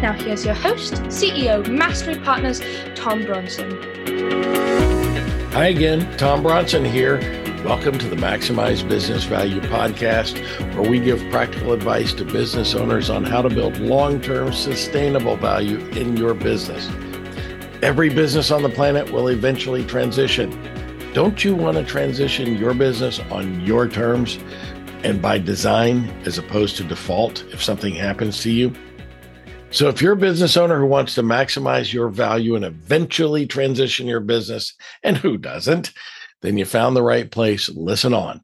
Now, here's your host, CEO Mastery Partners, Tom Bronson. Hi again, Tom Bronson here. Welcome to the Maximize Business Value podcast, where we give practical advice to business owners on how to build long term sustainable value in your business. Every business on the planet will eventually transition. Don't you want to transition your business on your terms and by design as opposed to default if something happens to you? So, if you're a business owner who wants to maximize your value and eventually transition your business, and who doesn't, then you found the right place. Listen on.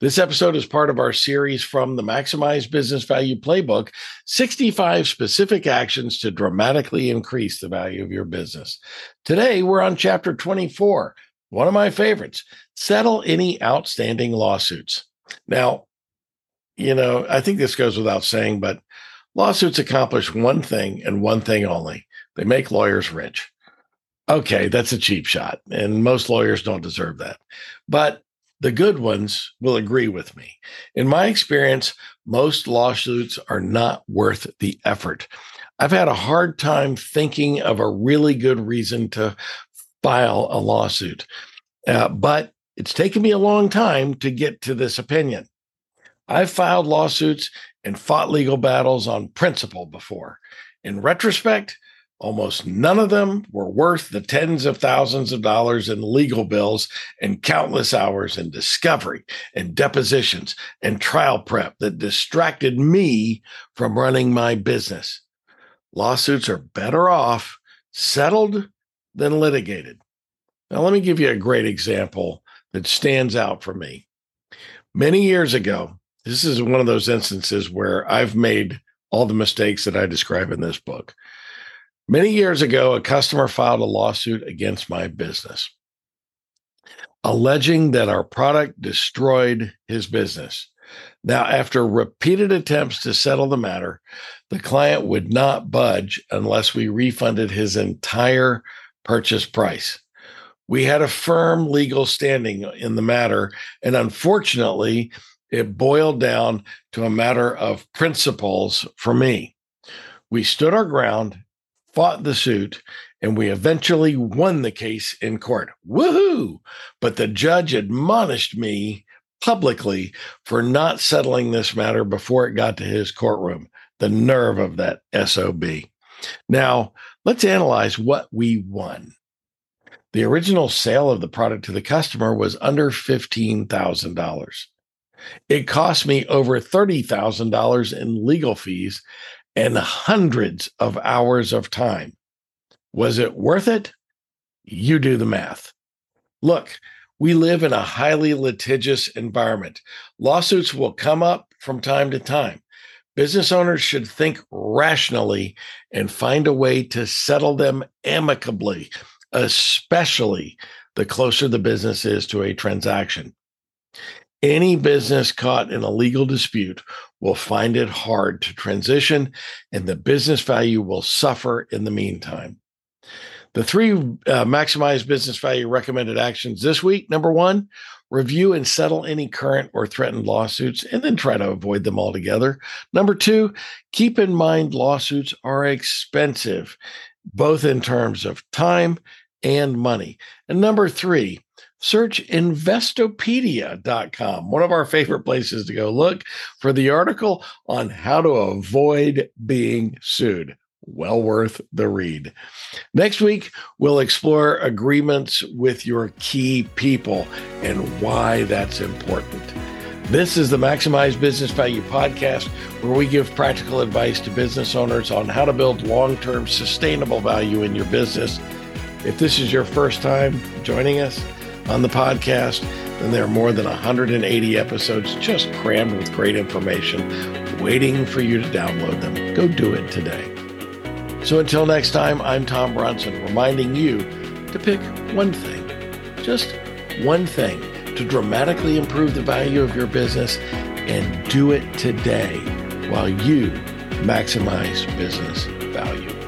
This episode is part of our series from the Maximize Business Value Playbook 65 specific actions to dramatically increase the value of your business. Today, we're on chapter 24, one of my favorites settle any outstanding lawsuits. Now, you know, I think this goes without saying, but lawsuits accomplish one thing and one thing only they make lawyers rich. Okay, that's a cheap shot, and most lawyers don't deserve that. But the good ones will agree with me. In my experience, most lawsuits are not worth the effort. I've had a hard time thinking of a really good reason to file a lawsuit, uh, but it's taken me a long time to get to this opinion. I've filed lawsuits and fought legal battles on principle before. In retrospect, Almost none of them were worth the tens of thousands of dollars in legal bills and countless hours in discovery and depositions and trial prep that distracted me from running my business. Lawsuits are better off settled than litigated. Now, let me give you a great example that stands out for me. Many years ago, this is one of those instances where I've made all the mistakes that I describe in this book. Many years ago, a customer filed a lawsuit against my business, alleging that our product destroyed his business. Now, after repeated attempts to settle the matter, the client would not budge unless we refunded his entire purchase price. We had a firm legal standing in the matter, and unfortunately, it boiled down to a matter of principles for me. We stood our ground fought the suit, and we eventually won the case in court. Woohoo! But the judge admonished me publicly for not settling this matter before it got to his courtroom. The nerve of that SOB. Now, let's analyze what we won. The original sale of the product to the customer was under $15,000. It cost me over $30,000 in legal fees and hundreds of hours of time. Was it worth it? You do the math. Look, we live in a highly litigious environment. Lawsuits will come up from time to time. Business owners should think rationally and find a way to settle them amicably, especially the closer the business is to a transaction. Any business caught in a legal dispute will find it hard to transition, and the business value will suffer in the meantime. The three uh, maximize business value recommended actions this week number one, review and settle any current or threatened lawsuits and then try to avoid them altogether. Number two, keep in mind lawsuits are expensive, both in terms of time and money. And number three, search investopedia.com, one of our favorite places to go look for the article on how to avoid being sued. Well worth the read. Next week, we'll explore agreements with your key people and why that's important. This is the Maximize Business Value podcast, where we give practical advice to business owners on how to build long term sustainable value in your business. If this is your first time joining us, on the podcast, and there are more than 180 episodes just crammed with great information waiting for you to download them. Go do it today. So until next time, I'm Tom Bronson, reminding you to pick one thing, just one thing to dramatically improve the value of your business and do it today while you maximize business value.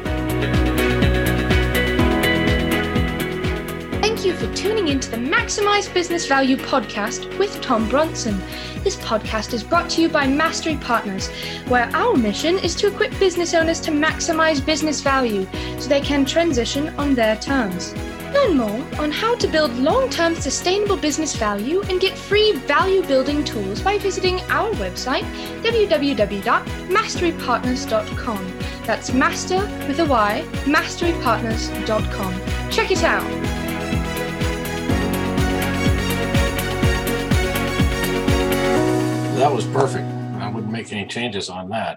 Thank you for tuning in to the Maximize Business Value podcast with Tom Bronson. This podcast is brought to you by Mastery Partners, where our mission is to equip business owners to maximize business value so they can transition on their terms. Learn more on how to build long term sustainable business value and get free value building tools by visiting our website, www.masterypartners.com. That's master with a Y, masterypartners.com. Check it out. That was perfect. I wouldn't make any changes on that.